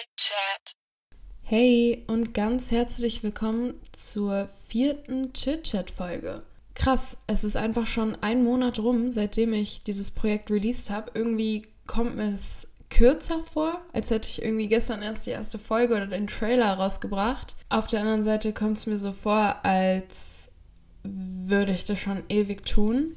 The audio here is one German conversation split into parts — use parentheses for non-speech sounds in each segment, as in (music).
Chit-Chat. Hey und ganz herzlich willkommen zur vierten Chit-Chat-Folge. Krass, es ist einfach schon ein Monat rum, seitdem ich dieses Projekt released habe. Irgendwie kommt mir es kürzer vor, als hätte ich irgendwie gestern erst die erste Folge oder den Trailer rausgebracht. Auf der anderen Seite kommt es mir so vor, als würde ich das schon ewig tun.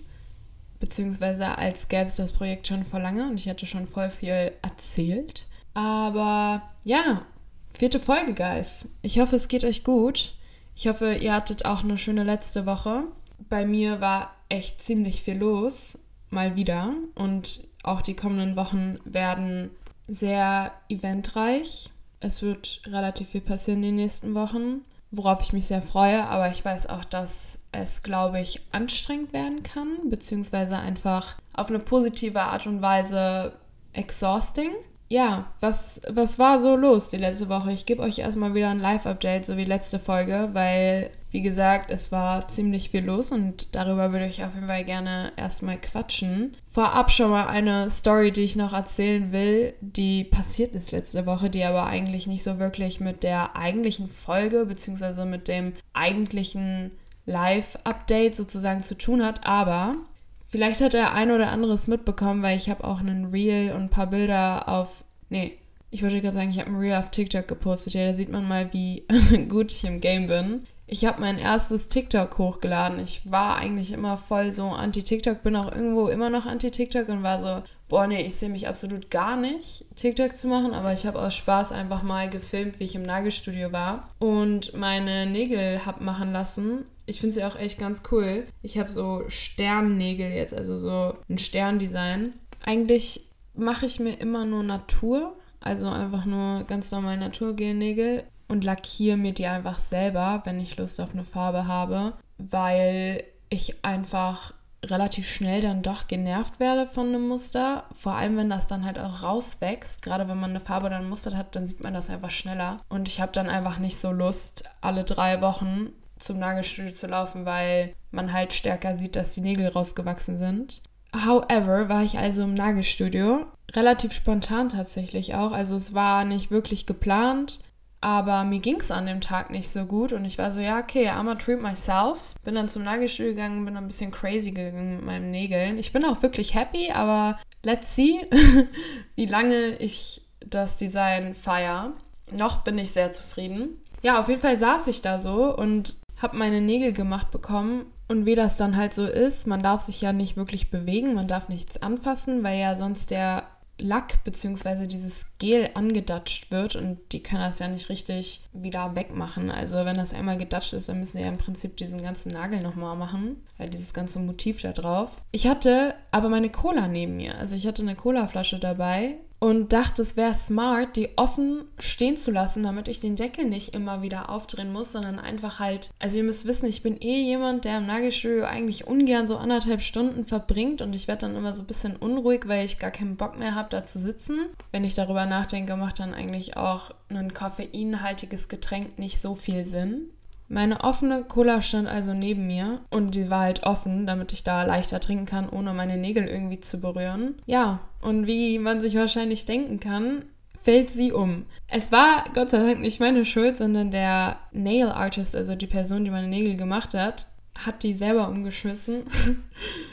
Beziehungsweise als gäbe es das Projekt schon vor lange und ich hätte schon voll viel erzählt. Aber ja, vierte Folge, Guys. Ich hoffe, es geht euch gut. Ich hoffe, ihr hattet auch eine schöne letzte Woche. Bei mir war echt ziemlich viel los, mal wieder. Und auch die kommenden Wochen werden sehr eventreich. Es wird relativ viel passieren in den nächsten Wochen, worauf ich mich sehr freue. Aber ich weiß auch, dass es, glaube ich, anstrengend werden kann, beziehungsweise einfach auf eine positive Art und Weise exhausting ja, was, was war so los die letzte Woche? Ich gebe euch erstmal wieder ein Live-Update, so wie letzte Folge, weil, wie gesagt, es war ziemlich viel los und darüber würde ich auf jeden Fall gerne erstmal quatschen. Vorab schon mal eine Story, die ich noch erzählen will, die passiert ist letzte Woche, die aber eigentlich nicht so wirklich mit der eigentlichen Folge beziehungsweise mit dem eigentlichen Live-Update sozusagen zu tun hat, aber Vielleicht hat der ein oder andere es mitbekommen, weil ich habe auch einen Reel und ein paar Bilder auf. Nee, ich wollte gerade sagen, ich habe ein Reel auf TikTok gepostet. Ja, da sieht man mal, wie (laughs) gut ich im Game bin. Ich habe mein erstes TikTok hochgeladen. Ich war eigentlich immer voll so anti-TikTok, bin auch irgendwo immer noch anti-TikTok und war so, boah, nee, ich sehe mich absolut gar nicht, TikTok zu machen, aber ich habe aus Spaß einfach mal gefilmt, wie ich im Nagelstudio war und meine Nägel habe machen lassen ich finde sie auch echt ganz cool. Ich habe so Sternnägel jetzt, also so ein Sterndesign. Eigentlich mache ich mir immer nur Natur, also einfach nur ganz normal Naturgelnägel und lackiere mir die einfach selber, wenn ich Lust auf eine Farbe habe, weil ich einfach relativ schnell dann doch genervt werde von einem Muster. Vor allem, wenn das dann halt auch rauswächst. Gerade wenn man eine Farbe dann mustert hat, dann sieht man das einfach schneller. Und ich habe dann einfach nicht so Lust, alle drei Wochen zum Nagelstudio zu laufen, weil man halt stärker sieht, dass die Nägel rausgewachsen sind. However, war ich also im Nagelstudio. Relativ spontan tatsächlich auch. Also es war nicht wirklich geplant, aber mir ging es an dem Tag nicht so gut und ich war so, ja, okay, I'm a treat myself. Bin dann zum Nagelstudio gegangen, bin ein bisschen crazy gegangen mit meinen Nägeln. Ich bin auch wirklich happy, aber let's see, (laughs) wie lange ich das Design feiere. Noch bin ich sehr zufrieden. Ja, auf jeden Fall saß ich da so und habe meine Nägel gemacht bekommen. Und wie das dann halt so ist, man darf sich ja nicht wirklich bewegen, man darf nichts anfassen, weil ja sonst der Lack bzw. dieses Gel angedatscht wird und die können das ja nicht richtig wieder wegmachen. Also wenn das einmal gedatscht ist, dann müssen die ja im Prinzip diesen ganzen Nagel nochmal machen, weil dieses ganze Motiv da drauf. Ich hatte aber meine Cola neben mir. Also ich hatte eine Colaflasche dabei und dachte, es wäre smart, die offen stehen zu lassen, damit ich den Deckel nicht immer wieder aufdrehen muss, sondern einfach halt, also ihr müsst wissen, ich bin eh jemand, der im Nagelstudio eigentlich ungern so anderthalb Stunden verbringt und ich werde dann immer so ein bisschen unruhig, weil ich gar keinen Bock mehr habe, da zu sitzen. Wenn ich darüber nachdenke, macht dann eigentlich auch ein koffeinhaltiges Getränk nicht so viel Sinn. Meine offene Cola stand also neben mir und die war halt offen, damit ich da leichter trinken kann, ohne meine Nägel irgendwie zu berühren. Ja, und wie man sich wahrscheinlich denken kann, fällt sie um. Es war Gott sei Dank nicht meine Schuld, sondern der Nail Artist, also die Person, die meine Nägel gemacht hat, hat die selber umgeschmissen. (laughs)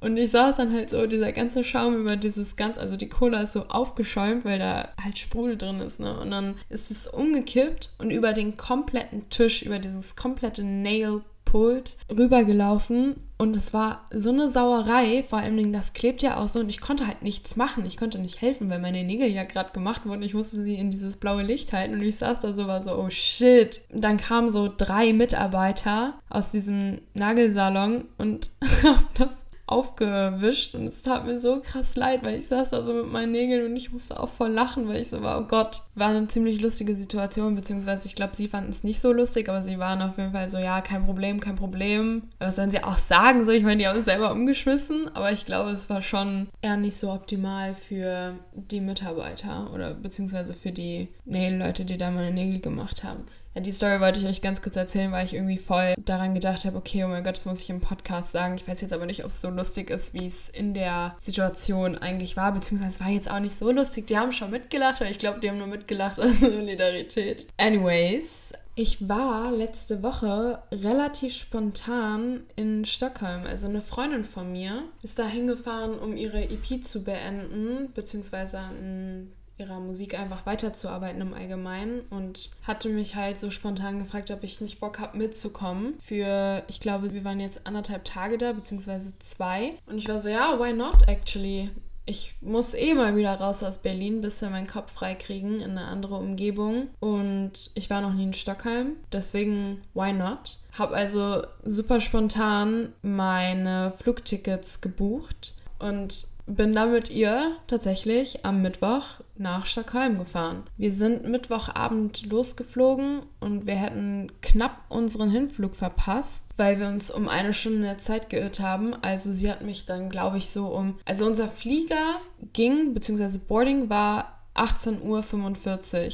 Und ich saß dann halt so, dieser ganze Schaum über dieses ganz, also die Cola ist so aufgeschäumt, weil da halt Sprudel drin ist, ne? Und dann ist es umgekippt und über den kompletten Tisch, über dieses komplette Nail Pult rübergelaufen und es war so eine Sauerei, vor allem das klebt ja auch so und ich konnte halt nichts machen. Ich konnte nicht helfen, weil meine Nägel ja gerade gemacht wurden. Ich musste sie in dieses blaue Licht halten und ich saß da so, war so, oh shit. Dann kamen so drei Mitarbeiter aus diesem Nagelsalon und (laughs) haben das aufgewischt und es tat mir so krass leid, weil ich saß da so mit meinen Nägeln und ich musste auch voll lachen, weil ich so war, oh Gott, war eine ziemlich lustige Situation, beziehungsweise ich glaube, sie fanden es nicht so lustig, aber sie waren auf jeden Fall so, ja, kein Problem, kein Problem. Aber was sollen sie auch sagen? So, ich meine, die haben es selber umgeschmissen, aber ich glaube, es war schon eher nicht so optimal für die Mitarbeiter oder beziehungsweise für die Nail-Leute, die da meine Nägel gemacht haben. Die Story wollte ich euch ganz kurz erzählen, weil ich irgendwie voll daran gedacht habe, okay, oh mein Gott, das muss ich im Podcast sagen. Ich weiß jetzt aber nicht, ob es so lustig ist, wie es in der Situation eigentlich war, beziehungsweise es war jetzt auch nicht so lustig. Die haben schon mitgelacht, aber ich glaube, die haben nur mitgelacht aus (laughs) Solidarität. Anyways, ich war letzte Woche relativ spontan in Stockholm. Also eine Freundin von mir ist da hingefahren, um ihre EP zu beenden, beziehungsweise an ihrer Musik einfach weiterzuarbeiten im Allgemeinen und hatte mich halt so spontan gefragt, ob ich nicht Bock habe mitzukommen. Für, ich glaube, wir waren jetzt anderthalb Tage da, beziehungsweise zwei. Und ich war so, ja, why not actually? ich muss eh mal wieder raus aus Berlin, bis wir meinen Kopf frei kriegen in eine andere Umgebung. Und ich war noch nie in Stockholm, deswegen why not? Hab also super spontan meine Flugtickets gebucht und bin dann mit ihr tatsächlich am Mittwoch nach Stockholm gefahren. Wir sind Mittwochabend losgeflogen und wir hätten knapp unseren Hinflug verpasst, weil wir uns um eine Stunde Zeit geirrt haben. Also sie hat mich dann, glaube ich, so um... Also unser Flieger ging, beziehungsweise Boarding war 18.45 Uhr.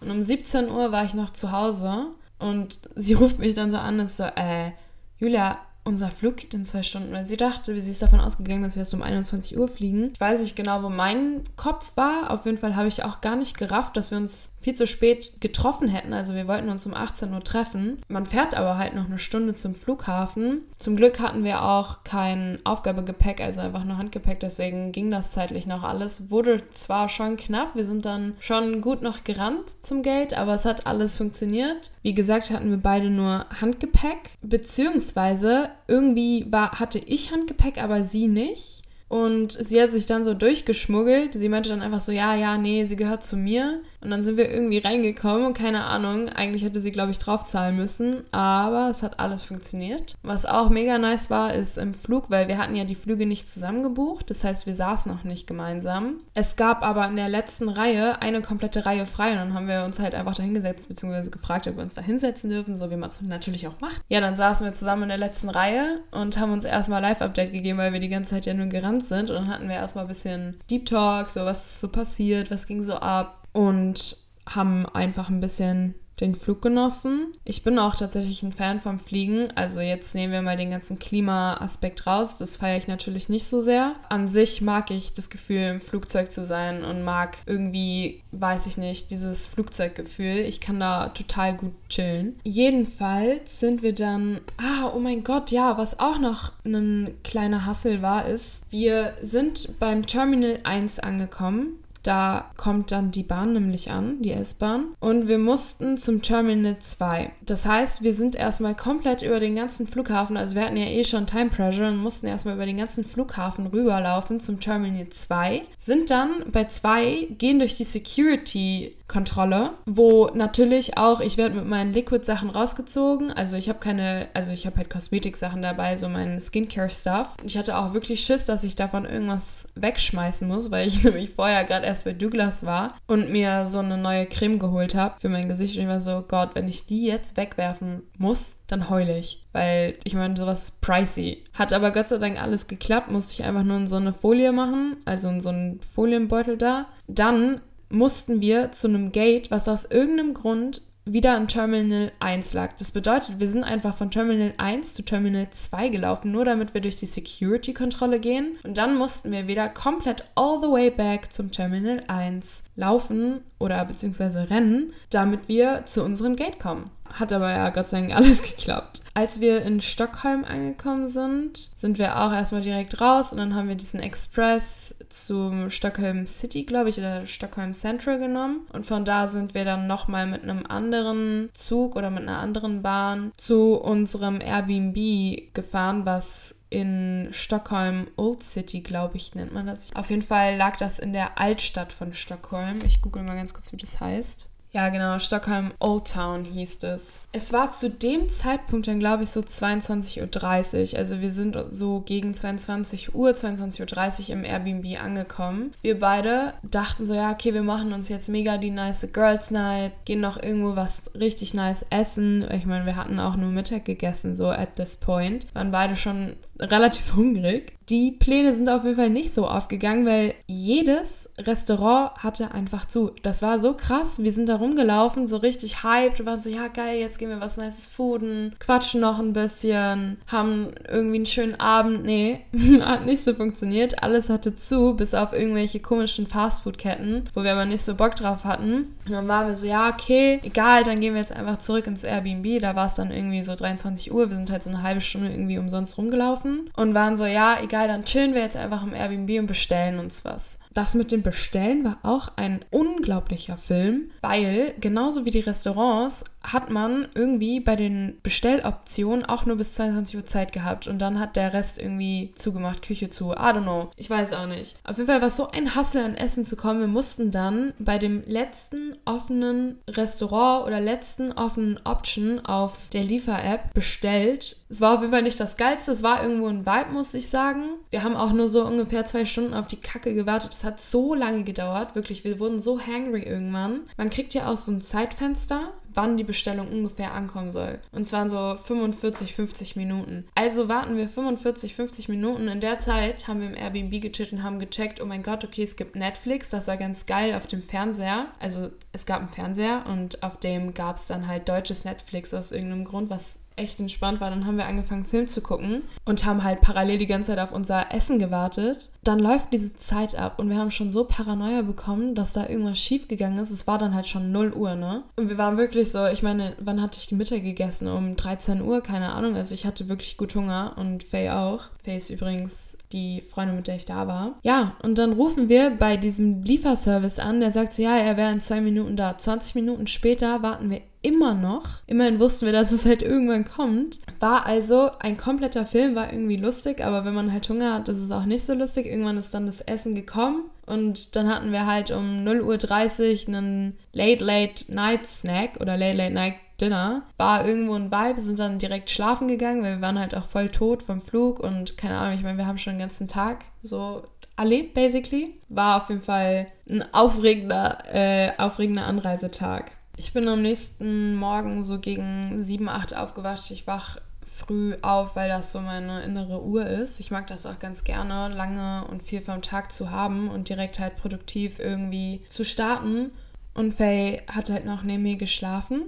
Und um 17 Uhr war ich noch zu Hause und sie ruft mich dann so an ist so, äh, Julia, unser Flug geht in zwei Stunden, weil sie dachte, sie ist davon ausgegangen, dass wir erst um 21 Uhr fliegen. Ich weiß nicht genau, wo mein Kopf war. Auf jeden Fall habe ich auch gar nicht gerafft, dass wir uns viel zu spät getroffen hätten. Also wir wollten uns um 18 Uhr treffen. Man fährt aber halt noch eine Stunde zum Flughafen. Zum Glück hatten wir auch kein Aufgabegepäck, also einfach nur Handgepäck. Deswegen ging das zeitlich noch alles. Wurde zwar schon knapp, wir sind dann schon gut noch gerannt zum Gate, aber es hat alles funktioniert. Wie gesagt, hatten wir beide nur Handgepäck, beziehungsweise irgendwie war, hatte ich Handgepäck, aber sie nicht. Und sie hat sich dann so durchgeschmuggelt. Sie meinte dann einfach so, ja, ja, nee, sie gehört zu mir. Und dann sind wir irgendwie reingekommen und keine Ahnung, eigentlich hätte sie, glaube ich, draufzahlen müssen, aber es hat alles funktioniert. Was auch mega nice war, ist im Flug, weil wir hatten ja die Flüge nicht zusammen gebucht, das heißt, wir saßen noch nicht gemeinsam. Es gab aber in der letzten Reihe eine komplette Reihe frei und dann haben wir uns halt einfach da hingesetzt, beziehungsweise gefragt, ob wir uns da hinsetzen dürfen, so wie man es natürlich auch macht. Ja, dann saßen wir zusammen in der letzten Reihe und haben uns erstmal Live-Update gegeben, weil wir die ganze Zeit ja nur gerannt sind und dann hatten wir erstmal ein bisschen Deep Talk, so was ist so passiert, was ging so ab und haben einfach ein bisschen den Flug genossen. Ich bin auch tatsächlich ein Fan vom Fliegen. Also jetzt nehmen wir mal den ganzen Klimaaspekt raus. Das feiere ich natürlich nicht so sehr. An sich mag ich das Gefühl, im Flugzeug zu sein und mag irgendwie, weiß ich nicht, dieses Flugzeuggefühl. Ich kann da total gut chillen. Jedenfalls sind wir dann, ah, oh mein Gott, ja, was auch noch ein kleiner Hassel war, ist, wir sind beim Terminal 1 angekommen da kommt dann die Bahn nämlich an, die S-Bahn. Und wir mussten zum Terminal 2. Das heißt, wir sind erstmal komplett über den ganzen Flughafen, also wir hatten ja eh schon Time Pressure und mussten erstmal über den ganzen Flughafen rüberlaufen zum Terminal 2. Sind dann bei 2, gehen durch die Security Kontrolle, wo natürlich auch, ich werde mit meinen Liquid-Sachen rausgezogen. Also ich habe keine, also ich habe halt Kosmetik-Sachen dabei, so mein Skincare-Stuff. Ich hatte auch wirklich Schiss, dass ich davon irgendwas wegschmeißen muss, weil ich (laughs) nämlich vorher gerade erst bei Douglas war und mir so eine neue Creme geholt habe für mein Gesicht. Und ich war so, Gott, wenn ich die jetzt wegwerfen muss, dann heule ich. Weil ich meine, sowas ist pricey. Hat aber Gott sei Dank alles geklappt, musste ich einfach nur in so eine Folie machen, also in so einen Folienbeutel da. Dann mussten wir zu einem Gate, was aus irgendeinem Grund wieder an Terminal 1 lag. Das bedeutet, wir sind einfach von Terminal 1 zu Terminal 2 gelaufen, nur damit wir durch die Security-Kontrolle gehen. Und dann mussten wir wieder komplett all the way back zum Terminal 1 laufen oder beziehungsweise rennen, damit wir zu unserem Gate kommen. Hat aber ja Gott sei Dank (laughs) alles geklappt. Als wir in Stockholm angekommen sind, sind wir auch erstmal direkt raus und dann haben wir diesen Express zum Stockholm City, glaube ich, oder Stockholm Central genommen. Und von da sind wir dann nochmal mit einem anderen Zug oder mit einer anderen Bahn zu unserem Airbnb gefahren, was in Stockholm Old City, glaube ich, nennt man das. Auf jeden Fall lag das in der Altstadt von Stockholm. Ich google mal ganz kurz, wie das heißt. Ja, genau, Stockholm Old Town hieß es. Es war zu dem Zeitpunkt dann, glaube ich, so 22.30 Uhr. Also wir sind so gegen 22 Uhr, 22.30 Uhr im Airbnb angekommen. Wir beide dachten so, ja, okay, wir machen uns jetzt mega die nice Girls Night, gehen noch irgendwo was richtig nice essen. Ich meine, wir hatten auch nur Mittag gegessen, so at this point. Waren beide schon relativ hungrig. Die Pläne sind auf jeden Fall nicht so aufgegangen, weil jedes Restaurant hatte einfach zu. Das war so krass. Wir sind da rumgelaufen, so richtig hyped. Wir waren so, ja geil, jetzt gehen wir was Nices fooden, quatschen noch ein bisschen, haben irgendwie einen schönen Abend. Nee, (laughs) hat nicht so funktioniert. Alles hatte zu, bis auf irgendwelche komischen Fastfood-Ketten, wo wir aber nicht so Bock drauf hatten. Und dann waren wir so, ja okay, egal, dann gehen wir jetzt einfach zurück ins Airbnb. Da war es dann irgendwie so 23 Uhr. Wir sind halt so eine halbe Stunde irgendwie umsonst rumgelaufen und waren so, ja egal, dann chillen wir jetzt einfach im Airbnb und bestellen uns was. Das mit dem Bestellen war auch ein unglaublicher Film, weil genauso wie die Restaurants hat man irgendwie bei den Bestelloptionen auch nur bis 22 Uhr Zeit gehabt und dann hat der Rest irgendwie zugemacht, Küche zu. I don't know. Ich weiß auch nicht. Auf jeden Fall war es so ein Hassel an Essen zu kommen. Wir mussten dann bei dem letzten offenen Restaurant oder letzten offenen Option auf der Liefer-App bestellt. Es war auf jeden Fall nicht das Geilste. Es war irgendwo ein Vibe, muss ich sagen. Wir haben auch nur so ungefähr zwei Stunden auf die Kacke gewartet. Es hat so lange gedauert. Wirklich, wir wurden so hangry irgendwann. Man kriegt ja auch so ein Zeitfenster wann die Bestellung ungefähr ankommen soll. Und zwar so 45, 50 Minuten. Also warten wir 45, 50 Minuten. In der Zeit haben wir im Airbnb gechillt und haben gecheckt, oh mein Gott, okay, es gibt Netflix. Das war ganz geil auf dem Fernseher. Also es gab einen Fernseher und auf dem gab es dann halt deutsches Netflix aus irgendeinem Grund, was echt entspannt war. Dann haben wir angefangen, Film zu gucken und haben halt parallel die ganze Zeit auf unser Essen gewartet. Dann läuft diese Zeit ab und wir haben schon so Paranoia bekommen, dass da irgendwas schief gegangen ist. Es war dann halt schon 0 Uhr, ne? Und wir waren wirklich so, ich meine, wann hatte ich Mittag gegessen? Um 13 Uhr, keine Ahnung. Also ich hatte wirklich gut Hunger und Faye auch. Faye ist übrigens die Freundin, mit der ich da war. Ja, und dann rufen wir bei diesem Lieferservice an, der sagt so, ja, er wäre in zwei Minuten da. 20 Minuten später warten wir immer noch. Immerhin wussten wir, dass es halt irgendwann kommt. War also ein kompletter Film, war irgendwie lustig, aber wenn man halt Hunger hat, ist es auch nicht so lustig. Irgendwann ist dann das Essen gekommen und dann hatten wir halt um 0.30 Uhr einen Late Late Night Snack oder Late Late Night Dinner. War irgendwo ein Vibe, sind dann direkt schlafen gegangen, weil wir waren halt auch voll tot vom Flug und keine Ahnung, ich meine, wir haben schon den ganzen Tag so erlebt, basically. War auf jeden Fall ein aufregender, äh, aufregender Anreisetag. Ich bin am nächsten Morgen so gegen 7, 8 aufgewacht. Ich wach früh auf, weil das so meine innere Uhr ist. Ich mag das auch ganz gerne, lange und viel vom Tag zu haben und direkt halt produktiv irgendwie zu starten. Und Faye hat halt noch neben mir geschlafen.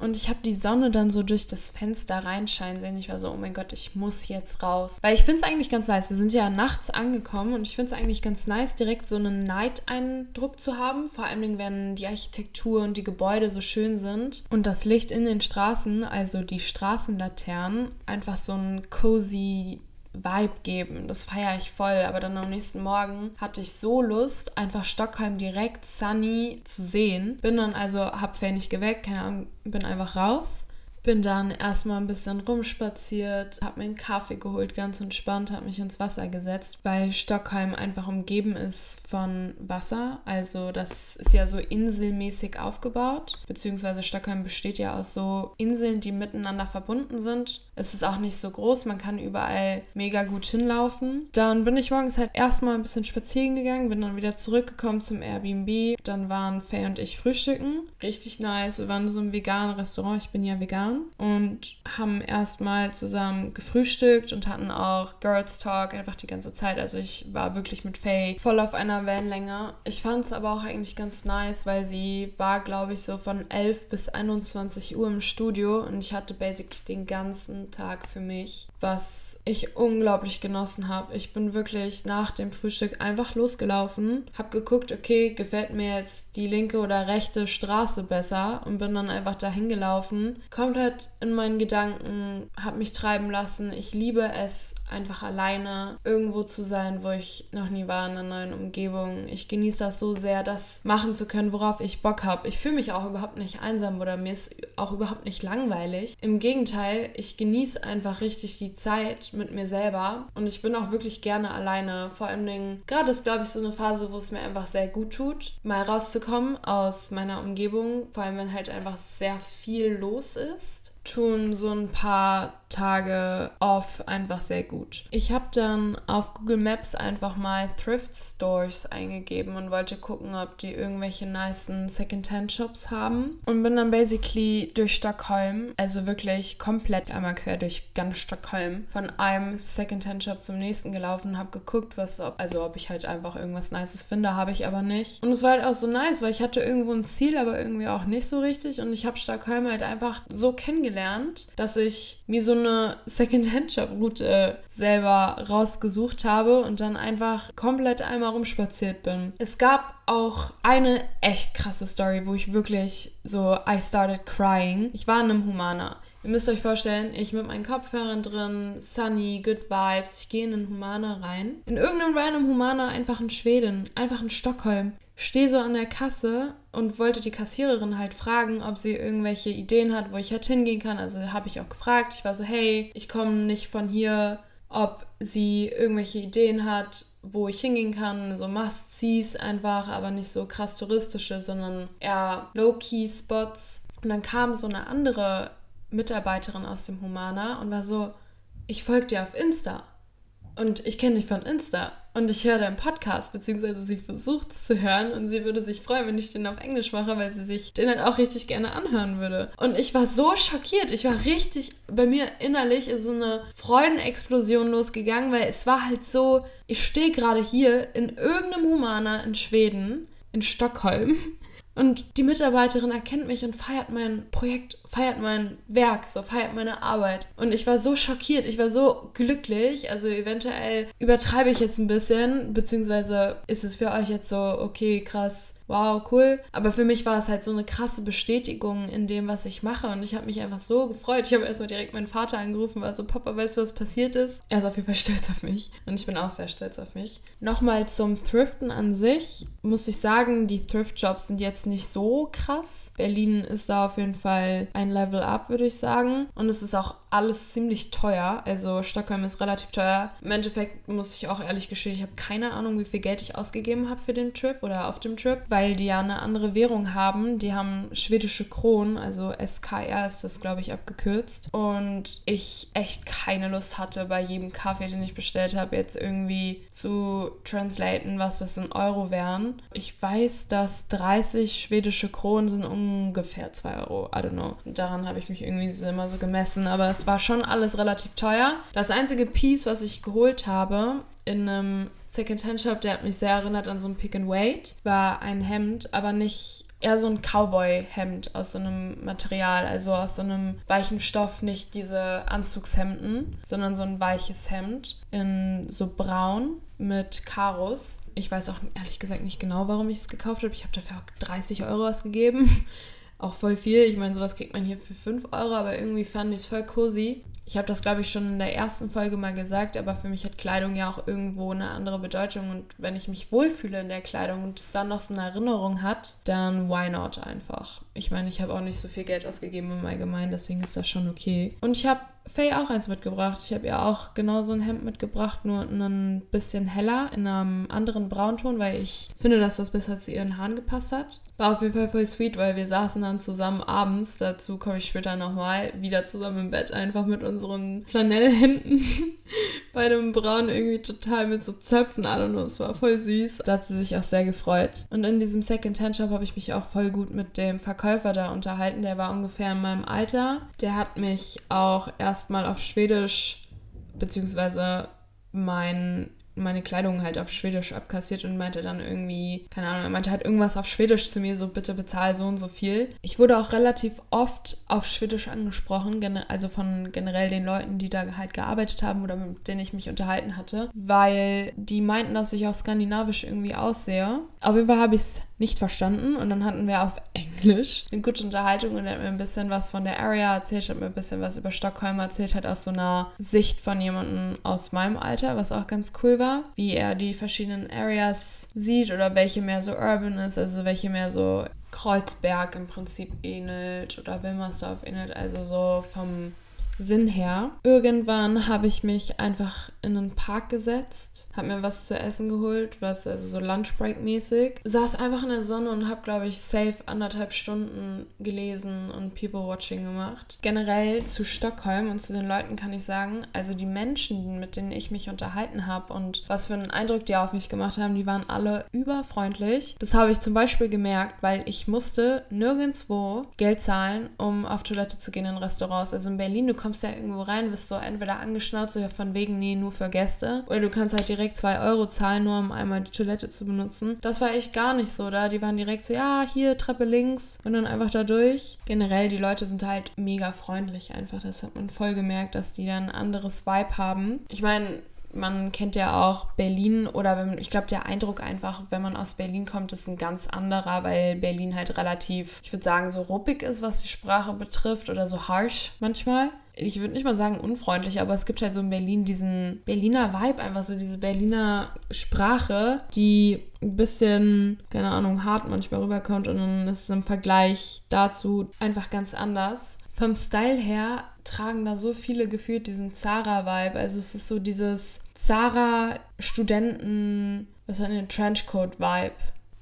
Und ich habe die Sonne dann so durch das Fenster reinscheinen sehen. Ich war so, oh mein Gott, ich muss jetzt raus. Weil ich finde es eigentlich ganz nice. Wir sind ja nachts angekommen und ich finde es eigentlich ganz nice, direkt so einen Night-Eindruck zu haben. Vor allem, wenn die Architektur und die Gebäude so schön sind und das Licht in den Straßen, also die Straßenlaternen, einfach so ein cozy Vibe geben. Das feiere ich voll. Aber dann am nächsten Morgen hatte ich so Lust, einfach Stockholm direkt sunny zu sehen. Bin dann also, hab nicht geweckt, keine Ahnung, bin einfach raus bin dann erstmal ein bisschen rumspaziert, habe mir einen Kaffee geholt, ganz entspannt, habe mich ins Wasser gesetzt, weil Stockholm einfach umgeben ist von Wasser. Also das ist ja so inselmäßig aufgebaut, beziehungsweise Stockholm besteht ja aus so Inseln, die miteinander verbunden sind. Es ist auch nicht so groß, man kann überall mega gut hinlaufen. Dann bin ich morgens halt erstmal ein bisschen spazieren gegangen, bin dann wieder zurückgekommen zum Airbnb. Dann waren Faye und ich frühstücken. Richtig nice. Wir waren so einem veganen Restaurant. Ich bin ja vegan und haben erstmal zusammen gefrühstückt und hatten auch Girls Talk einfach die ganze Zeit. Also ich war wirklich mit Faye voll auf einer Wellenlänge. Ich fand es aber auch eigentlich ganz nice, weil sie war, glaube ich, so von 11 bis 21 Uhr im Studio und ich hatte basically den ganzen Tag für mich, was ich unglaublich genossen habe. Ich bin wirklich nach dem Frühstück einfach losgelaufen, habe geguckt, okay, gefällt mir jetzt die linke oder rechte Straße besser und bin dann einfach dahin gelaufen. Komplett in meinen Gedanken, habe mich treiben lassen. Ich liebe es, einfach alleine irgendwo zu sein, wo ich noch nie war, in einer neuen Umgebung. Ich genieße das so sehr, das machen zu können, worauf ich Bock habe. Ich fühle mich auch überhaupt nicht einsam oder mir ist auch überhaupt nicht langweilig. Im Gegenteil, ich genieße einfach richtig die Zeit mit mir selber. Und ich bin auch wirklich gerne alleine. Vor allen Dingen, gerade ist, glaube ich, so eine Phase, wo es mir einfach sehr gut tut, mal rauszukommen aus meiner Umgebung, vor allem wenn halt einfach sehr viel los ist. Tun so ein paar Tage off einfach sehr gut. Ich habe dann auf Google Maps einfach mal Thrift Stores eingegeben und wollte gucken, ob die irgendwelche nice Secondhand-Shops haben. Und bin dann basically durch Stockholm, also wirklich komplett einmal quer durch ganz Stockholm, von einem Secondhand-Shop zum nächsten gelaufen, habe geguckt, was, ob, also ob ich halt einfach irgendwas Nices finde, habe ich aber nicht. Und es war halt auch so nice, weil ich hatte irgendwo ein Ziel, aber irgendwie auch nicht so richtig. Und ich habe Stockholm halt einfach so kennengelernt, dass ich mir so eine Second-Hand-Shop-Route selber rausgesucht habe und dann einfach komplett einmal rumspaziert bin. Es gab auch eine echt krasse Story, wo ich wirklich so, I started crying. Ich war in einem Humana. Ihr müsst euch vorstellen, ich mit meinen Kopfhörern drin, sunny, good vibes, ich gehe in einen Humana rein. In irgendeinem random Humana, einfach in Schweden, einfach in Stockholm stehe so an der Kasse und wollte die Kassiererin halt fragen, ob sie irgendwelche Ideen hat, wo ich halt hingehen kann. Also habe ich auch gefragt. Ich war so, hey, ich komme nicht von hier, ob sie irgendwelche Ideen hat, wo ich hingehen kann. So Must-Sees einfach, aber nicht so krass touristische, sondern eher Low-Key-Spots. Und dann kam so eine andere Mitarbeiterin aus dem Humana und war so, ich folge dir auf Insta. Und ich kenne dich von Insta und ich höre deinen Podcast, beziehungsweise sie versucht es zu hören und sie würde sich freuen, wenn ich den auf Englisch mache, weil sie sich den halt auch richtig gerne anhören würde. Und ich war so schockiert. Ich war richtig, bei mir innerlich ist so eine Freudenexplosion losgegangen, weil es war halt so, ich stehe gerade hier in irgendeinem Humana in Schweden, in Stockholm und die Mitarbeiterin erkennt mich und feiert mein Projekt, feiert mein Werk, so feiert meine Arbeit. Und ich war so schockiert, ich war so glücklich. Also eventuell übertreibe ich jetzt ein bisschen, beziehungsweise ist es für euch jetzt so, okay, krass, wow, cool. Aber für mich war es halt so eine krasse Bestätigung in dem, was ich mache. Und ich habe mich einfach so gefreut. Ich habe erstmal direkt meinen Vater angerufen, war so, Papa, weißt du, was passiert ist? Er ist auf jeden Fall (laughs) stolz auf mich. Und ich bin auch sehr stolz auf mich. Nochmal zum Thriften an sich muss ich sagen, die Thrift-Jobs sind jetzt nicht so krass. Berlin ist da auf jeden Fall ein Level up, würde ich sagen. Und es ist auch alles ziemlich teuer. Also Stockholm ist relativ teuer. Im Endeffekt muss ich auch ehrlich gestehen, ich habe keine Ahnung, wie viel Geld ich ausgegeben habe für den Trip oder auf dem Trip, weil die ja eine andere Währung haben. Die haben schwedische Kronen, also SKR ist das, glaube ich, abgekürzt. Und ich echt keine Lust hatte, bei jedem Kaffee, den ich bestellt habe, jetzt irgendwie zu translaten, was das in Euro wären. Ich weiß, dass 30 schwedische Kronen sind ungefähr 2 Euro. I don't know. Daran habe ich mich irgendwie immer so gemessen. Aber es war schon alles relativ teuer. Das einzige Piece, was ich geholt habe in einem Second-Hand-Shop, der hat mich sehr erinnert an so ein Pick and Wait, war ein Hemd, aber nicht eher so ein Cowboy-Hemd aus so einem Material, also aus so einem weichen Stoff, nicht diese Anzugshemden, sondern so ein weiches Hemd in so braun mit Karos. Ich weiß auch ehrlich gesagt nicht genau, warum ich es gekauft habe. Ich habe dafür auch 30 Euro ausgegeben (laughs) auch voll viel. Ich meine, sowas kriegt man hier für 5 Euro, aber irgendwie fand ich es voll cozy. Ich habe das, glaube ich, schon in der ersten Folge mal gesagt, aber für mich hat Kleidung ja auch irgendwo eine andere Bedeutung. Und wenn ich mich wohlfühle in der Kleidung und es dann noch so eine Erinnerung hat, dann why not einfach? Ich meine, ich habe auch nicht so viel Geld ausgegeben im Allgemeinen, deswegen ist das schon okay. Und ich habe Faye auch eins mitgebracht. Ich habe ihr auch genau so ein Hemd mitgebracht, nur ein bisschen heller, in einem anderen Braunton, weil ich finde, dass das besser zu ihren Haaren gepasst hat. War auf jeden Fall voll sweet, weil wir saßen dann zusammen abends, dazu komme ich später nochmal, wieder zusammen im Bett, einfach mit unseren Flanellhänden (laughs) bei einem Braun irgendwie total mit so Zöpfen an und es war voll süß. Da hat sie sich auch sehr gefreut. Und in diesem Second-Hand-Shop habe ich mich auch voll gut mit dem Verkäufer da unterhalten. Der war ungefähr in meinem Alter. Der hat mich auch erstmal auf Schwedisch beziehungsweise mein meine Kleidung halt auf Schwedisch abkassiert und meinte dann irgendwie, keine Ahnung, er meinte halt irgendwas auf Schwedisch zu mir, so bitte bezahl so und so viel. Ich wurde auch relativ oft auf Schwedisch angesprochen, also von generell den Leuten, die da halt gearbeitet haben oder mit denen ich mich unterhalten hatte, weil die meinten, dass ich auch skandinavisch irgendwie aussehe. Auf jeden Fall habe ich es nicht verstanden und dann hatten wir auf Englisch eine gute Unterhaltung und er hat mir ein bisschen was von der Area erzählt, hat mir ein bisschen was über Stockholm erzählt, hat aus so einer Sicht von jemandem aus meinem Alter, was auch ganz cool war, wie er die verschiedenen Areas sieht oder welche mehr so urban ist, also welche mehr so Kreuzberg im Prinzip ähnelt oder Wilmersdorf ähnelt, also so vom Sinn her. Irgendwann habe ich mich einfach in einen Park gesetzt, habe mir was zu essen geholt, was also so Lunchbreak-mäßig, saß einfach in der Sonne und habe, glaube ich, safe anderthalb Stunden gelesen und People-Watching gemacht. Generell zu Stockholm und zu den Leuten kann ich sagen, also die Menschen, mit denen ich mich unterhalten habe und was für einen Eindruck die auf mich gemacht haben, die waren alle überfreundlich. Das habe ich zum Beispiel gemerkt, weil ich musste nirgendwo Geld zahlen, um auf Toilette zu gehen in Restaurants. Also in Berlin, du kommst ja irgendwo rein, wirst so entweder angeschnauzt oder von wegen, nee, nur für Gäste. Oder du kannst halt direkt zwei Euro zahlen, nur um einmal die Toilette zu benutzen. Das war echt gar nicht so da. Die waren direkt so, ja, hier Treppe links und dann einfach da durch. Generell, die Leute sind halt mega freundlich einfach. Das hat man voll gemerkt, dass die dann ein anderes Vibe haben. Ich meine, man kennt ja auch Berlin oder wenn, ich glaube, der Eindruck einfach, wenn man aus Berlin kommt, ist ein ganz anderer, weil Berlin halt relativ, ich würde sagen, so ruppig ist, was die Sprache betrifft oder so harsh manchmal. Ich würde nicht mal sagen unfreundlich, aber es gibt halt so in Berlin diesen Berliner Vibe, einfach so diese Berliner Sprache, die ein bisschen, keine Ahnung, hart manchmal rüberkommt und dann ist es im Vergleich dazu einfach ganz anders. Vom Style her tragen da so viele gefühlt diesen Zara-Vibe. Also es ist so dieses Zara-Studenten, was hat denn Trenchcoat-Vibe.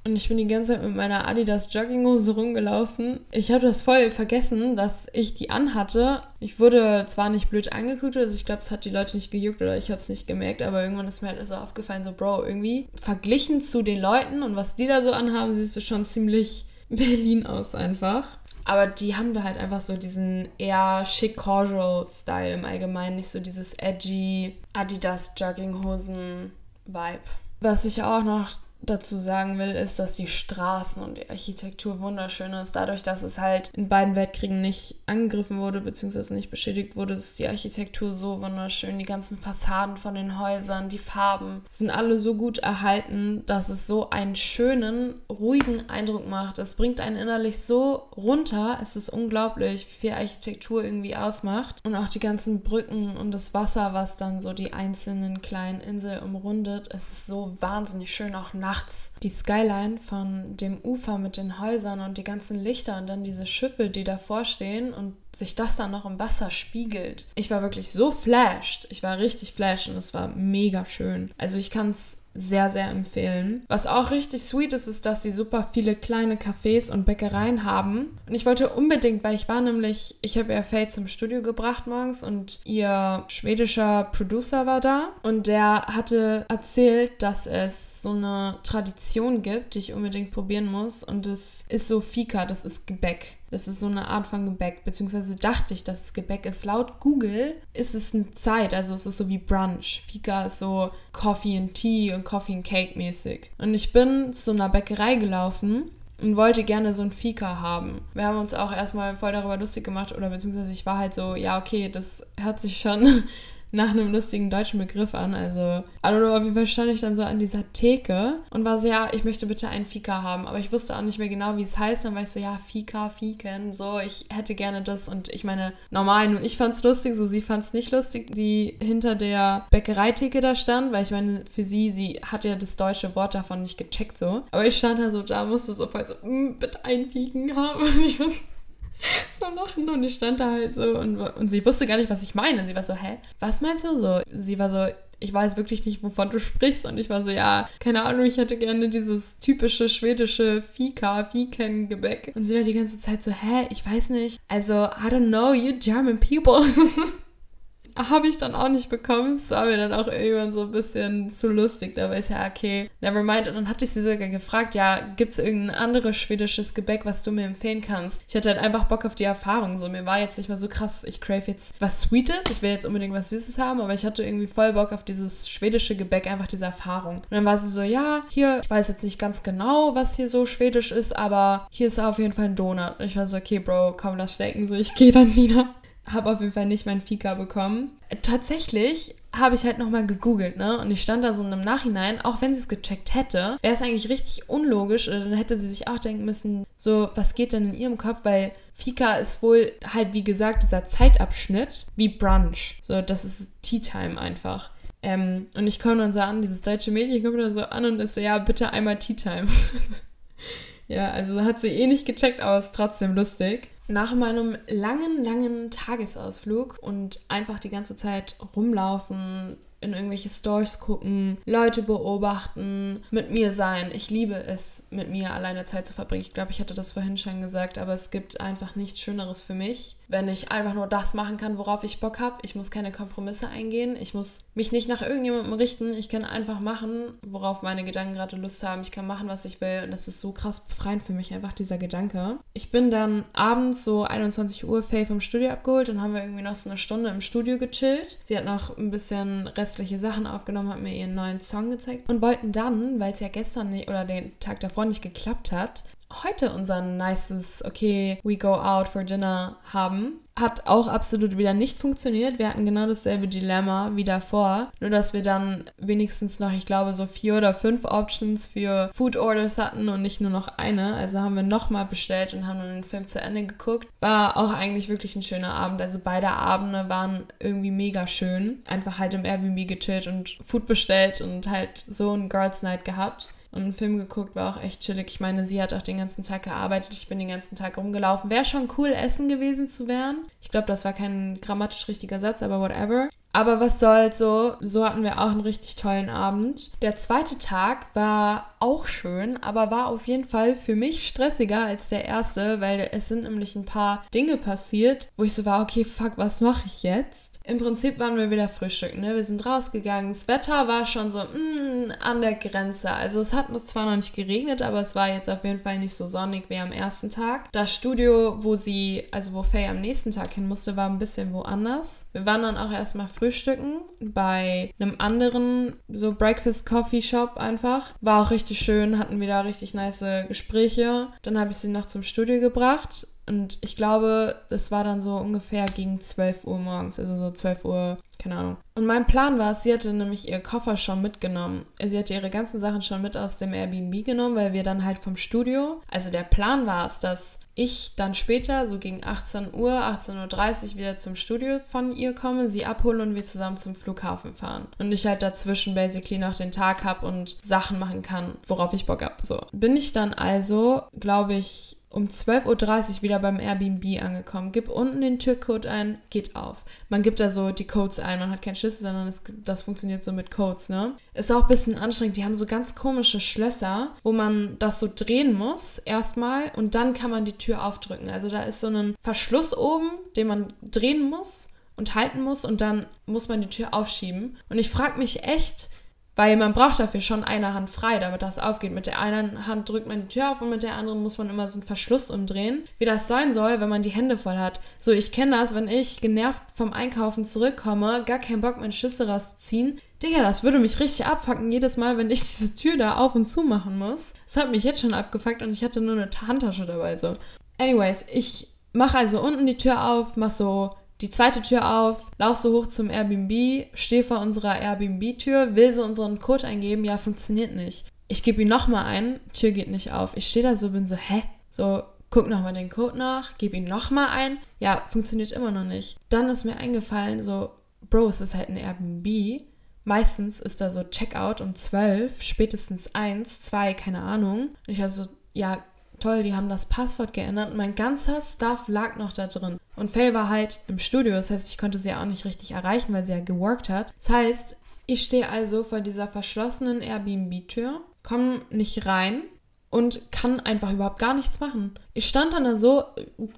Und ich bin die ganze Zeit mit meiner Adidas Jogginghose rumgelaufen. Ich habe das voll vergessen, dass ich die anhatte. Ich wurde zwar nicht blöd angeguckt, also ich glaube, es hat die Leute nicht gejuckt oder ich habe es nicht gemerkt, aber irgendwann ist mir halt so aufgefallen, so Bro, irgendwie verglichen zu den Leuten und was die da so anhaben, siehst du schon ziemlich (laughs) Berlin aus einfach. Aber die haben da halt einfach so diesen eher schick casual Style im Allgemeinen, nicht so dieses edgy Adidas Jogginghosen Vibe. Was ich auch noch dazu sagen will, ist, dass die Straßen und die Architektur wunderschön ist. Dadurch, dass es halt in beiden Weltkriegen nicht angegriffen wurde, beziehungsweise nicht beschädigt wurde, ist die Architektur so wunderschön. Die ganzen Fassaden von den Häusern, die Farben sind alle so gut erhalten, dass es so einen schönen, ruhigen Eindruck macht. Es bringt einen innerlich so runter. Es ist unglaublich, wie viel Architektur irgendwie ausmacht. Und auch die ganzen Brücken und das Wasser, was dann so die einzelnen kleinen Inseln umrundet. Es ist so wahnsinnig schön, auch nachts nachts die Skyline von dem Ufer mit den Häusern und die ganzen Lichter und dann diese Schiffe, die davor stehen und sich das dann noch im Wasser spiegelt. Ich war wirklich so flashed. Ich war richtig flashed und es war mega schön. Also ich kann es sehr, sehr empfehlen. Was auch richtig sweet ist, ist, dass sie super viele kleine Cafés und Bäckereien haben. Und ich wollte unbedingt, weil ich war nämlich, ich habe ja Faye zum Studio gebracht morgens und ihr schwedischer Producer war da und der hatte erzählt, dass es so eine Tradition gibt, die ich unbedingt probieren muss und es ist so Fika, das ist Gebäck. Das ist so eine Art von Gebäck, beziehungsweise dachte ich, dass es Gebäck ist. Laut Google ist es eine Zeit, also es ist so wie Brunch. Fika ist so Coffee and Tea und Coffee and Cake mäßig. Und ich bin zu einer Bäckerei gelaufen und wollte gerne so ein Fika haben. Wir haben uns auch erstmal voll darüber lustig gemacht oder beziehungsweise ich war halt so, ja, okay, das hört sich schon nach einem lustigen deutschen Begriff an. Also, I don't know, auf jeden Fall stand ich dann so an dieser Theke und war so, ja, ich möchte bitte einen Fika haben. Aber ich wusste auch nicht mehr genau, wie es heißt. Dann war ich so, ja, Fika, Fiken, so, ich hätte gerne das. Und ich meine, normal, nur ich fand's lustig, so sie fand's nicht lustig, die hinter der Bäckereitheke da stand, weil ich meine, für sie, sie hat ja das deutsche Wort davon nicht gecheckt, so. Aber ich stand da so, da musste so voll so, mm, bitte einen Fiken haben. (laughs) Und ich war (laughs) so lachen und ich stand da halt so und, und sie wusste gar nicht, was ich meine. Sie war so, hä, was meinst du so? Sie war so, ich weiß wirklich nicht, wovon du sprichst. Und ich war so, ja, keine Ahnung, ich hätte gerne dieses typische schwedische Fika, Fiken-Gebäck. Und sie war die ganze Zeit so, hä, ich weiß nicht. Also, I don't know, you German people. (laughs) habe ich dann auch nicht bekommen. Es war mir dann auch irgendwann so ein bisschen zu lustig. Da war ich ja, okay, never mind. Und dann hatte ich sie sogar gefragt, ja, gibt es irgendein anderes schwedisches Gebäck, was du mir empfehlen kannst? Ich hatte halt einfach Bock auf die Erfahrung. So, mir war jetzt nicht mehr so krass, ich crave jetzt was Sweetes. Ich will jetzt unbedingt was Süßes haben, aber ich hatte irgendwie voll Bock auf dieses schwedische Gebäck, einfach diese Erfahrung. Und dann war sie so, ja, hier, ich weiß jetzt nicht ganz genau, was hier so schwedisch ist, aber hier ist auf jeden Fall ein Donut. Und ich war so, okay, Bro, komm, lass stecken. So, ich gehe dann (laughs) wieder habe auf jeden Fall nicht mein Fika bekommen. Tatsächlich habe ich halt nochmal gegoogelt, ne? Und ich stand da so im Nachhinein, auch wenn sie es gecheckt hätte, wäre es eigentlich richtig unlogisch. Dann hätte sie sich auch denken müssen, so, was geht denn in ihrem Kopf? Weil Fika ist wohl halt, wie gesagt, dieser Zeitabschnitt wie Brunch. So, das ist Tea Time einfach. Ähm, und ich komme dann so an, dieses deutsche Mädchen kommt dann so an und ist so, ja, bitte einmal Tea Time. (laughs) ja, also hat sie eh nicht gecheckt, aber ist trotzdem lustig. Nach meinem langen, langen Tagesausflug und einfach die ganze Zeit rumlaufen, in irgendwelche Stores gucken, Leute beobachten, mit mir sein. Ich liebe es, mit mir alleine Zeit zu verbringen. Ich glaube, ich hatte das vorhin schon gesagt, aber es gibt einfach nichts Schöneres für mich, wenn ich einfach nur das machen kann, worauf ich Bock habe. Ich muss keine Kompromisse eingehen. Ich muss mich nicht nach irgendjemandem richten. Ich kann einfach machen, worauf meine Gedanken gerade Lust haben. Ich kann machen, was ich will. Und das ist so krass befreiend für mich, einfach dieser Gedanke. Ich bin dann abends so 21 Uhr Faye vom Studio abgeholt. Dann haben wir irgendwie noch so eine Stunde im Studio gechillt. Sie hat noch ein bisschen restliche Sachen aufgenommen, hat mir ihren neuen Song gezeigt und wollten dann, weil es ja gestern nicht oder den Tag davor nicht geklappt hat, heute unser nices, okay, we go out for dinner haben. Hat auch absolut wieder nicht funktioniert. Wir hatten genau dasselbe Dilemma wie davor. Nur, dass wir dann wenigstens noch, ich glaube, so vier oder fünf Options für Food Orders hatten und nicht nur noch eine. Also haben wir nochmal bestellt und haben dann den Film zu Ende geguckt. War auch eigentlich wirklich ein schöner Abend. Also beide Abende waren irgendwie mega schön. Einfach halt im Airbnb gechillt und Food bestellt und halt so ein Girls Night gehabt und einen Film geguckt, war auch echt chillig. Ich meine, sie hat auch den ganzen Tag gearbeitet, ich bin den ganzen Tag rumgelaufen. Wäre schon cool, essen gewesen zu werden. Ich glaube, das war kein grammatisch richtiger Satz, aber whatever. Aber was soll's so, so hatten wir auch einen richtig tollen Abend. Der zweite Tag war auch schön, aber war auf jeden Fall für mich stressiger als der erste, weil es sind nämlich ein paar Dinge passiert, wo ich so war, okay, fuck, was mache ich jetzt? Im Prinzip waren wir wieder frühstücken, ne? Wir sind rausgegangen. Das Wetter war schon so mm, an der Grenze. Also es hat uns zwar noch nicht geregnet, aber es war jetzt auf jeden Fall nicht so sonnig wie am ersten Tag. Das Studio, wo sie, also wo Faye am nächsten Tag hin musste, war ein bisschen woanders. Wir waren dann auch erstmal frühstücken bei einem anderen so Breakfast Coffee Shop einfach. War auch richtig schön, hatten wieder richtig nice Gespräche. Dann habe ich sie noch zum Studio gebracht und ich glaube, das war dann so ungefähr gegen 12 Uhr morgens, also so 12 Uhr, keine Ahnung. Und mein Plan war, sie hatte nämlich ihr Koffer schon mitgenommen. Sie hatte ihre ganzen Sachen schon mit aus dem Airbnb genommen, weil wir dann halt vom Studio, also der Plan war es, dass ich dann später, so gegen 18 Uhr, 18.30 Uhr wieder zum Studio von ihr komme, sie abhole und wir zusammen zum Flughafen fahren. Und ich halt dazwischen basically noch den Tag habe und Sachen machen kann, worauf ich Bock habe. So. Bin ich dann also, glaube ich, um 12.30 Uhr wieder beim Airbnb angekommen. Gib unten den Türcode ein, geht auf. Man gibt da so die Codes ein, man hat keinen Schlüssel, sondern es, das funktioniert so mit Codes, ne? Ist auch ein bisschen anstrengend. Die haben so ganz komische Schlösser, wo man das so drehen muss erstmal und dann kann man die Tür aufdrücken. Also da ist so ein Verschluss oben, den man drehen muss und halten muss und dann muss man die Tür aufschieben. Und ich frage mich echt, weil man braucht dafür schon eine Hand frei, damit das aufgeht. Mit der einen Hand drückt man die Tür auf und mit der anderen muss man immer so einen Verschluss umdrehen. Wie das sein soll, wenn man die Hände voll hat. So, ich kenne das, wenn ich genervt vom Einkaufen zurückkomme, gar keinen Bock, meine Schlüssel rauszuziehen. Digga, das würde mich richtig abfacken, jedes Mal, wenn ich (laughs) diese Tür da auf und zu machen muss. Das hat mich jetzt schon abgefuckt und ich hatte nur eine Handtasche dabei, so. Anyways, ich mache also unten die Tür auf, mach so die zweite Tür auf, lauf so hoch zum Airbnb, stehe vor unserer Airbnb-Tür, will so unseren Code eingeben, ja, funktioniert nicht. Ich gebe ihn nochmal ein, Tür geht nicht auf. Ich stehe da so, bin so, hä? So, guck nochmal den Code nach, gebe ihn nochmal ein, ja, funktioniert immer noch nicht. Dann ist mir eingefallen, so, Bro, es ist halt ein Airbnb. Meistens ist da so Checkout um 12, spätestens 1, 2, keine Ahnung. Und ich war so, ja, toll, die haben das Passwort geändert und mein ganzer Stuff lag noch da drin. Und Faye war halt im Studio, das heißt, ich konnte sie ja auch nicht richtig erreichen, weil sie ja geworkt hat. Das heißt, ich stehe also vor dieser verschlossenen Airbnb-Tür, komme nicht rein und kann einfach überhaupt gar nichts machen. Ich stand dann da so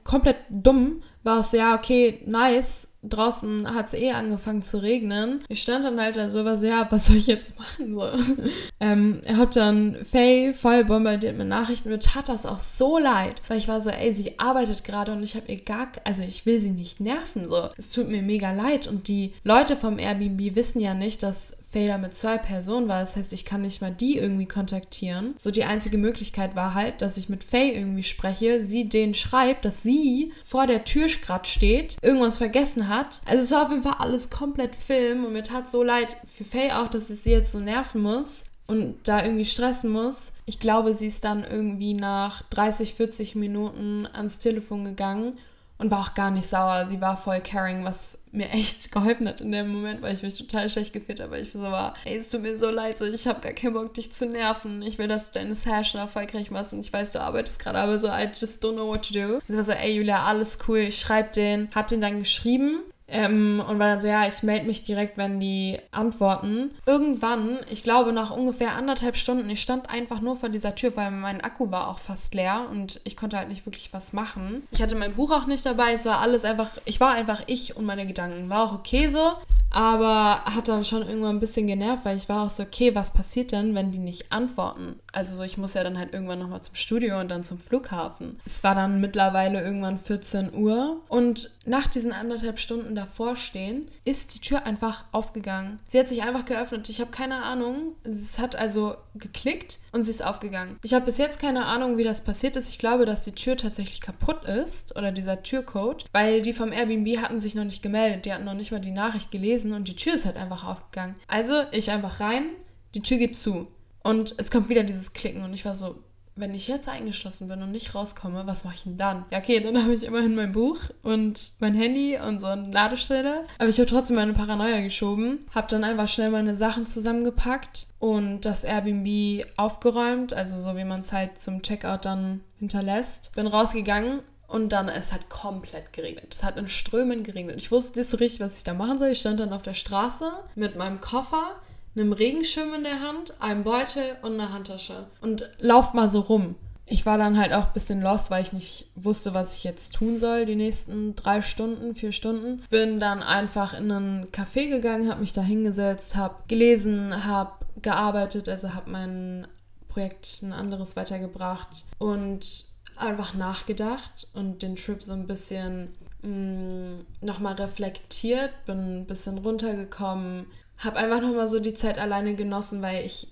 komplett dumm, war es ja, okay, nice, draußen hat es eh angefangen zu regnen. Ich stand dann halt da so, war so, ja, was soll ich jetzt machen? So. (laughs) ähm, er hat dann Faye voll bombardiert mit Nachrichten. Mir tat das auch so leid, weil ich war so, ey, sie arbeitet gerade und ich habe ihr gar, also ich will sie nicht nerven, so. Es tut mir mega leid und die Leute vom Airbnb wissen ja nicht, dass Fader mit zwei Personen war. Das heißt, ich kann nicht mal die irgendwie kontaktieren. So die einzige Möglichkeit war halt, dass ich mit Faye irgendwie spreche, sie den schreibt, dass sie vor der Tür gerade steht, irgendwas vergessen hat. Also es war auf jeden Fall alles komplett Film und mir tat so leid für Faye auch, dass ich sie jetzt so nerven muss und da irgendwie stressen muss. Ich glaube, sie ist dann irgendwie nach 30, 40 Minuten ans Telefon gegangen und war auch gar nicht sauer. Sie war voll caring, was mir echt geholfen hat in dem Moment, weil ich mich total schlecht gefühlt habe. Ich so war, ey, es tut mir so leid, so, ich habe gar keinen Bock, dich zu nerven. Ich will, dass du deine Session erfolgreich machst und ich weiß, du arbeitest gerade, aber so, I just don't know what to do. Sie war so, ey, Julia, alles cool, ich schreib den. Hat den dann geschrieben Ähm, und war dann so, ja, ich melde mich direkt, wenn die antworten. Irgendwann, ich glaube nach ungefähr anderthalb Stunden, ich stand einfach nur vor dieser Tür, weil mein Akku war auch fast leer und ich konnte halt nicht wirklich was machen. Ich hatte mein Buch auch nicht dabei, es war alles einfach, ich war einfach ich und meine Gedanken. War auch okay so, aber hat dann schon irgendwann ein bisschen genervt, weil ich war auch so, okay, was passiert denn, wenn die nicht antworten? Also so, ich muss ja dann halt irgendwann nochmal zum Studio und dann zum Flughafen. Es war dann mittlerweile irgendwann 14 Uhr und nach diesen anderthalb Stunden davor stehen, ist die Tür einfach aufgegangen. Sie hat sich einfach geöffnet. Ich habe keine Ahnung. Es hat also geklickt und sie ist aufgegangen. Ich habe bis jetzt keine Ahnung, wie das passiert ist. Ich glaube, dass die Tür tatsächlich kaputt ist oder dieser Türcode, weil die vom Airbnb hatten sich noch nicht gemeldet. Die hatten noch nicht mal die Nachricht gelesen und die Tür ist halt einfach aufgegangen. Also ich einfach rein, die Tür geht zu. Und es kommt wieder dieses Klicken und ich war so, wenn ich jetzt eingeschlossen bin und nicht rauskomme, was mache ich denn dann? Ja, okay, dann (laughs) habe ich immerhin mein Buch und mein Handy und so eine Ladestelle. Aber ich habe trotzdem meine Paranoia geschoben, habe dann einfach schnell meine Sachen zusammengepackt und das Airbnb aufgeräumt, also so wie man es halt zum Checkout dann hinterlässt. Bin rausgegangen und dann, es hat komplett geregnet. Es hat in Strömen geregnet. Ich wusste nicht so richtig, was ich da machen soll. Ich stand dann auf der Straße mit meinem Koffer einem Regenschirm in der Hand, einem Beutel und einer Handtasche und lauf mal so rum. Ich war dann halt auch ein bisschen lost, weil ich nicht wusste, was ich jetzt tun soll die nächsten drei Stunden, vier Stunden. Bin dann einfach in einen Café gegangen, habe mich da hingesetzt, habe gelesen, habe gearbeitet, also habe mein Projekt ein anderes weitergebracht und einfach nachgedacht und den Trip so ein bisschen mm, nochmal reflektiert, bin ein bisschen runtergekommen, habe einfach nochmal so die Zeit alleine genossen, weil ich,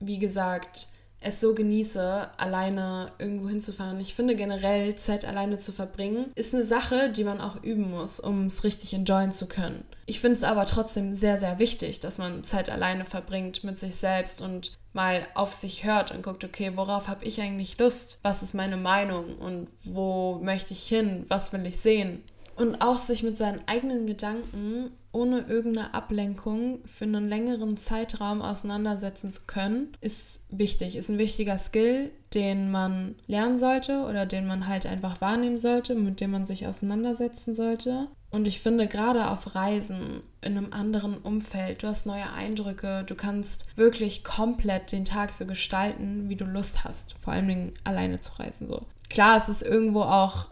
wie gesagt, es so genieße, alleine irgendwo hinzufahren. Ich finde generell, Zeit alleine zu verbringen, ist eine Sache, die man auch üben muss, um es richtig enjoyen zu können. Ich finde es aber trotzdem sehr, sehr wichtig, dass man Zeit alleine verbringt mit sich selbst und mal auf sich hört und guckt, okay, worauf habe ich eigentlich Lust? Was ist meine Meinung und wo möchte ich hin? Was will ich sehen? Und auch sich mit seinen eigenen Gedanken ohne irgendeine Ablenkung für einen längeren Zeitraum auseinandersetzen zu können, ist wichtig, ist ein wichtiger Skill, den man lernen sollte oder den man halt einfach wahrnehmen sollte, mit dem man sich auseinandersetzen sollte. Und ich finde, gerade auf Reisen in einem anderen Umfeld, du hast neue Eindrücke, du kannst wirklich komplett den Tag so gestalten, wie du Lust hast. Vor allem alleine zu reisen so. Klar, es ist irgendwo auch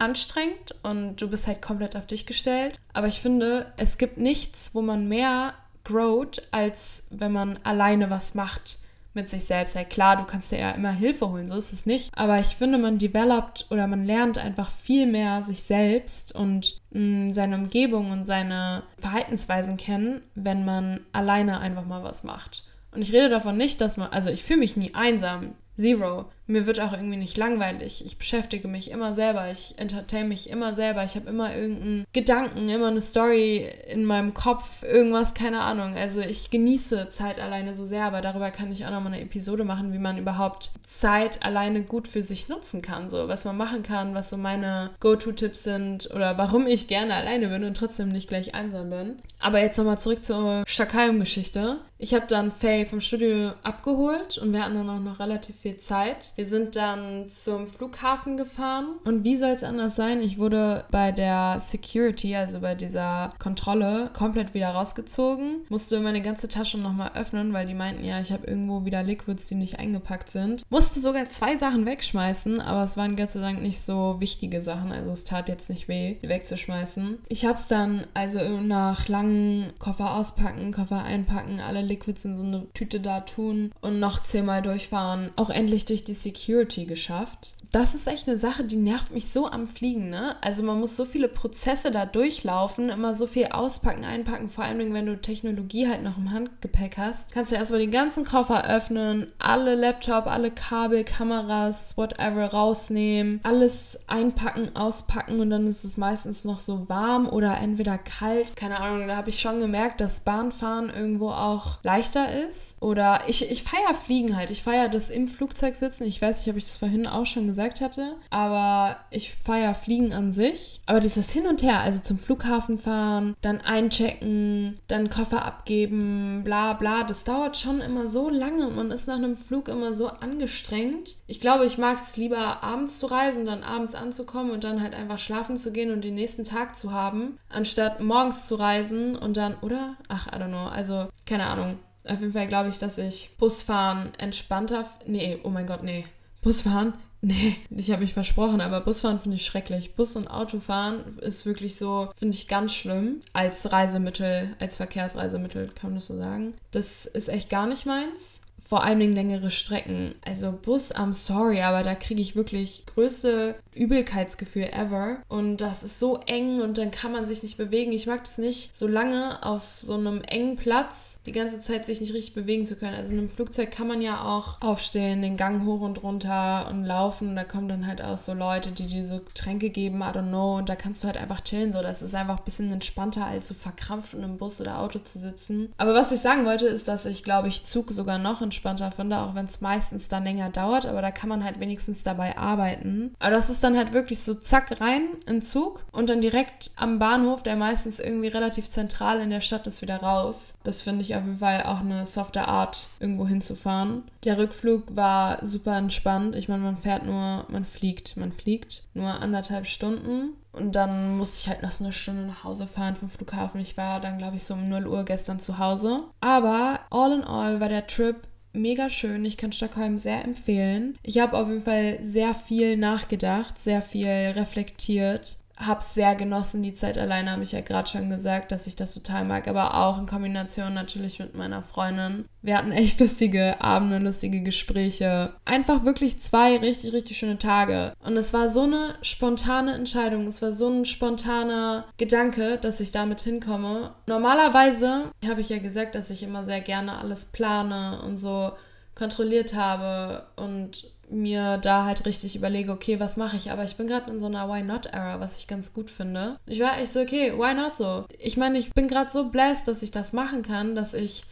anstrengend und du bist halt komplett auf dich gestellt. Aber ich finde, es gibt nichts, wo man mehr growt, als wenn man alleine was macht mit sich selbst. Ja klar, du kannst dir ja immer Hilfe holen, so ist es nicht. Aber ich finde, man developt oder man lernt einfach viel mehr sich selbst und mh, mm, seine Umgebung und seine Verhaltensweisen kennen, wenn man alleine einfach mal was macht. Und ich rede davon nicht, dass man, also ich fühle mich nie einsam. Zero. Mir wird auch irgendwie nicht langweilig. Ich beschäftige mich immer selber. Ich entertain mich immer selber. Ich habe immer irgendeinen Gedanken, immer eine Story in meinem Kopf, irgendwas, keine Ahnung. Also ich genieße Zeit alleine so sehr, aber darüber kann ich auch nochmal eine Episode machen, wie man überhaupt Zeit alleine gut für sich nutzen kann. So, was man machen kann, was so meine Go-To-Tipps sind oder warum ich gerne alleine bin und trotzdem nicht gleich einsam bin. Aber jetzt nochmal zurück zur Stockholm-Geschichte. Ich habe dann Faye vom Studio abgeholt und wir hatten dann auch noch relativ viel Zeit. Wir sind dann zum Flughafen gefahren und wie soll es anders sein? Ich wurde bei der Security, also bei dieser Kontrolle, komplett wieder rausgezogen, musste meine ganze Tasche nochmal öffnen, weil die meinten, ja, ich habe irgendwo wieder Liquids, die nicht eingepackt sind. Musste sogar zwei Sachen wegschmeißen, aber es waren Gott sei Dank nicht so wichtige Sachen, also es tat jetzt nicht weh, die wegzuschmeißen. Ich habe es dann also nach langen Koffer auspacken, Koffer einpacken, alle Liquids in so eine Tüte da tun und noch zehnmal durchfahren. Auch endlich durch die Security geschafft. Das ist echt eine Sache, die nervt mich so am Fliegen, ne? Also man muss so viele Prozesse da durchlaufen, immer so viel auspacken, einpacken, vor allem wenn du Technologie halt noch im Handgepäck hast. Kannst du erstmal den ganzen Koffer öffnen, alle Laptop, alle Kabel, Kameras, whatever rausnehmen, alles einpacken, auspacken und dann ist es meistens noch so warm oder entweder kalt. Keine Ahnung, da habe ich schon gemerkt, dass Bahnfahren irgendwo auch leichter ist. Oder ich, ich feiere Fliegen halt. Ich feiere das im Flugzeug sitzen. Ich weiß nicht, ob ich das vorhin auch schon gesagt hatte. Aber ich feiere Fliegen an sich. Aber dieses Hin und Her, also zum Flughafen fahren, dann einchecken, dann Koffer abgeben, bla bla, das dauert schon immer so lange und man ist nach einem Flug immer so angestrengt. Ich glaube, ich mag es lieber abends zu reisen, dann abends anzukommen und dann halt einfach schlafen zu gehen und den nächsten Tag zu haben, anstatt morgens zu reisen und dann, oder? Ach, I don't know. Also, keine Ahnung. Auf jeden Fall glaube ich, dass ich Busfahren entspannter. Nee, oh mein Gott, nee. Busfahren? (laughs) Nee, ich habe mich versprochen, aber Busfahren finde ich schrecklich. Bus- und Autofahren ist wirklich so, finde ich ganz schlimm. Als Reisemittel, als Verkehrsreisemittel, kann man das so sagen. Das ist echt gar nicht meins vor allen Dingen längere Strecken. Also Bus, I'm sorry, aber da kriege ich wirklich größte Übelkeitsgefühl ever. Und das ist so eng und dann kann man sich nicht bewegen. Ich mag das nicht, so lange auf so einem engen Platz die ganze Zeit sich nicht richtig bewegen zu können. Also in einem Flugzeug kann man ja auch aufstehen, den Gang hoch und runter und laufen. Und da kommen dann halt auch so Leute, die dir so Tränke geben, I don't know. Und da kannst du halt einfach chillen. So, das ist einfach ein bisschen entspannter, als so verkrampft in einem Bus oder Auto zu sitzen. Aber was ich sagen wollte, ist, dass ich, glaube ich, Zug sogar noch entspannter finde, auch wenn es meistens dann länger dauert. Aber da kann man halt wenigstens dabei arbeiten. Aber das ist dann halt wirklich so zack rein in Zug und dann direkt am Bahnhof, der meistens irgendwie relativ zentral in der Stadt ist, wieder raus. Das finde ich auf jeden Fall auch eine softe Art, irgendwo hinzufahren. Der Rückflug war super entspannt. Ich meine, man fährt nur, man fliegt, man fliegt nur anderthalb Stunden. Und dann musste ich halt noch so eine Stunde nach Hause fahren vom Flughafen. Ich war dann, glaube ich, so um 0 Uhr gestern zu Hause. Aber all in all war der Trip mega schön. Ich kann Stockholm sehr empfehlen. Ich habe auf jeden Fall sehr viel nachgedacht, sehr viel reflektiert habe es sehr genossen, die Zeit alleine, habe ich ja gerade schon gesagt, dass ich das total mag, aber auch in Kombination natürlich mit meiner Freundin. Wir hatten echt lustige Abende, lustige Gespräche. Einfach wirklich zwei richtig, richtig schöne Tage. Und es war so eine spontane Entscheidung, es war so ein spontaner Gedanke, dass ich damit hinkomme. Normalerweise habe ich ja gesagt, dass ich immer sehr gerne alles plane und so kontrolliert habe und mir da halt richtig überlege, okay, was mache ich? Aber ich bin gerade in so einer Why Not-Era, was ich ganz gut finde. Ich war echt so, okay, why not so? Ich meine, ich bin gerade so blessed, dass ich das machen kann, dass ich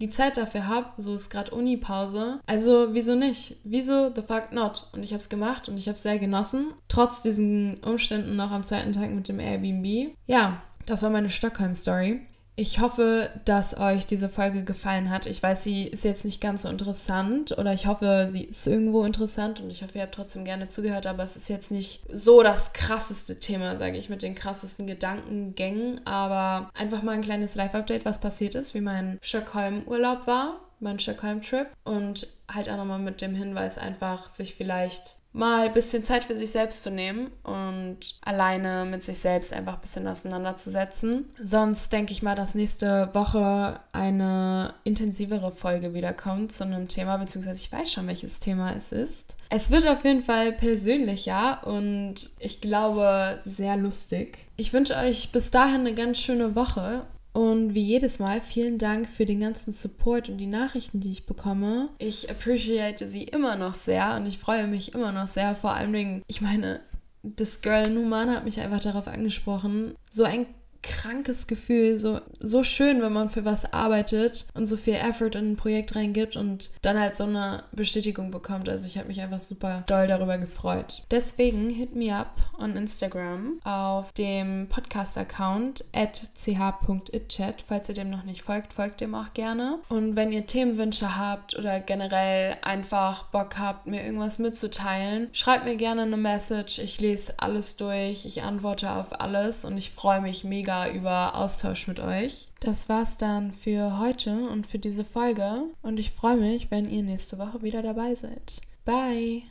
die Zeit dafür habe. So ist gerade Uni-Pause. Also, wieso nicht? Wieso the fuck not? Und ich habe es gemacht und ich habe es sehr genossen. Trotz diesen Umständen noch am zweiten Tag mit dem Airbnb. Ja, das war meine Stockholm-Story. Ich hoffe, dass euch diese Folge gefallen hat. Ich weiß, sie ist jetzt nicht ganz so interessant oder ich hoffe, sie ist irgendwo interessant und ich hoffe, ihr habt trotzdem gerne zugehört, aber es ist jetzt nicht so das krasseste Thema, sage ich, mit den krassesten Gedankengängen, aber einfach mal ein kleines Live-Update, was passiert ist, wie mein Stockholm-Urlaub war, mein Stockholm-Trip und halt auch nochmal mit dem Hinweis einfach, sich vielleicht mal ein bisschen Zeit für sich selbst zu nehmen und alleine mit sich selbst einfach ein bisschen auseinanderzusetzen. Sonst denke ich mal, dass nächste Woche eine intensivere Folge wiederkommt zu einem Thema, beziehungsweise ich weiß schon, welches Thema es ist. Es wird auf jeden Fall persönlicher und ich glaube sehr lustig. Ich wünsche euch bis dahin eine ganz schöne Woche und wie jedes Mal, vielen Dank für den ganzen Support und die Nachrichten, die ich bekomme. Ich appreciate sie immer noch sehr und ich freue mich immer noch sehr. Vor allen Dingen, ich meine, das Girl Numan hat mich einfach darauf angesprochen. So ein krankes Gefühl, so, so schön, wenn man für was arbeitet und so viel Effort in ein Projekt reingibt und dann halt so eine Bestätigung bekommt. Also ich habe mich einfach super doll darüber gefreut. Deswegen hit me up on Instagram auf dem Podcast-Account at ch.itchat. Falls ihr dem noch nicht folgt, folgt dem auch gerne. Und wenn ihr Themenwünsche habt oder generell einfach Bock habt, mir irgendwas mitzuteilen, schreibt mir gerne eine Message. Ich lese alles durch, ich antworte auf alles und ich freue mich mega über Austausch mit euch. Das war's dann für heute und für diese Folge und ich freue mich, wenn ihr nächste Woche wieder dabei seid. Bye!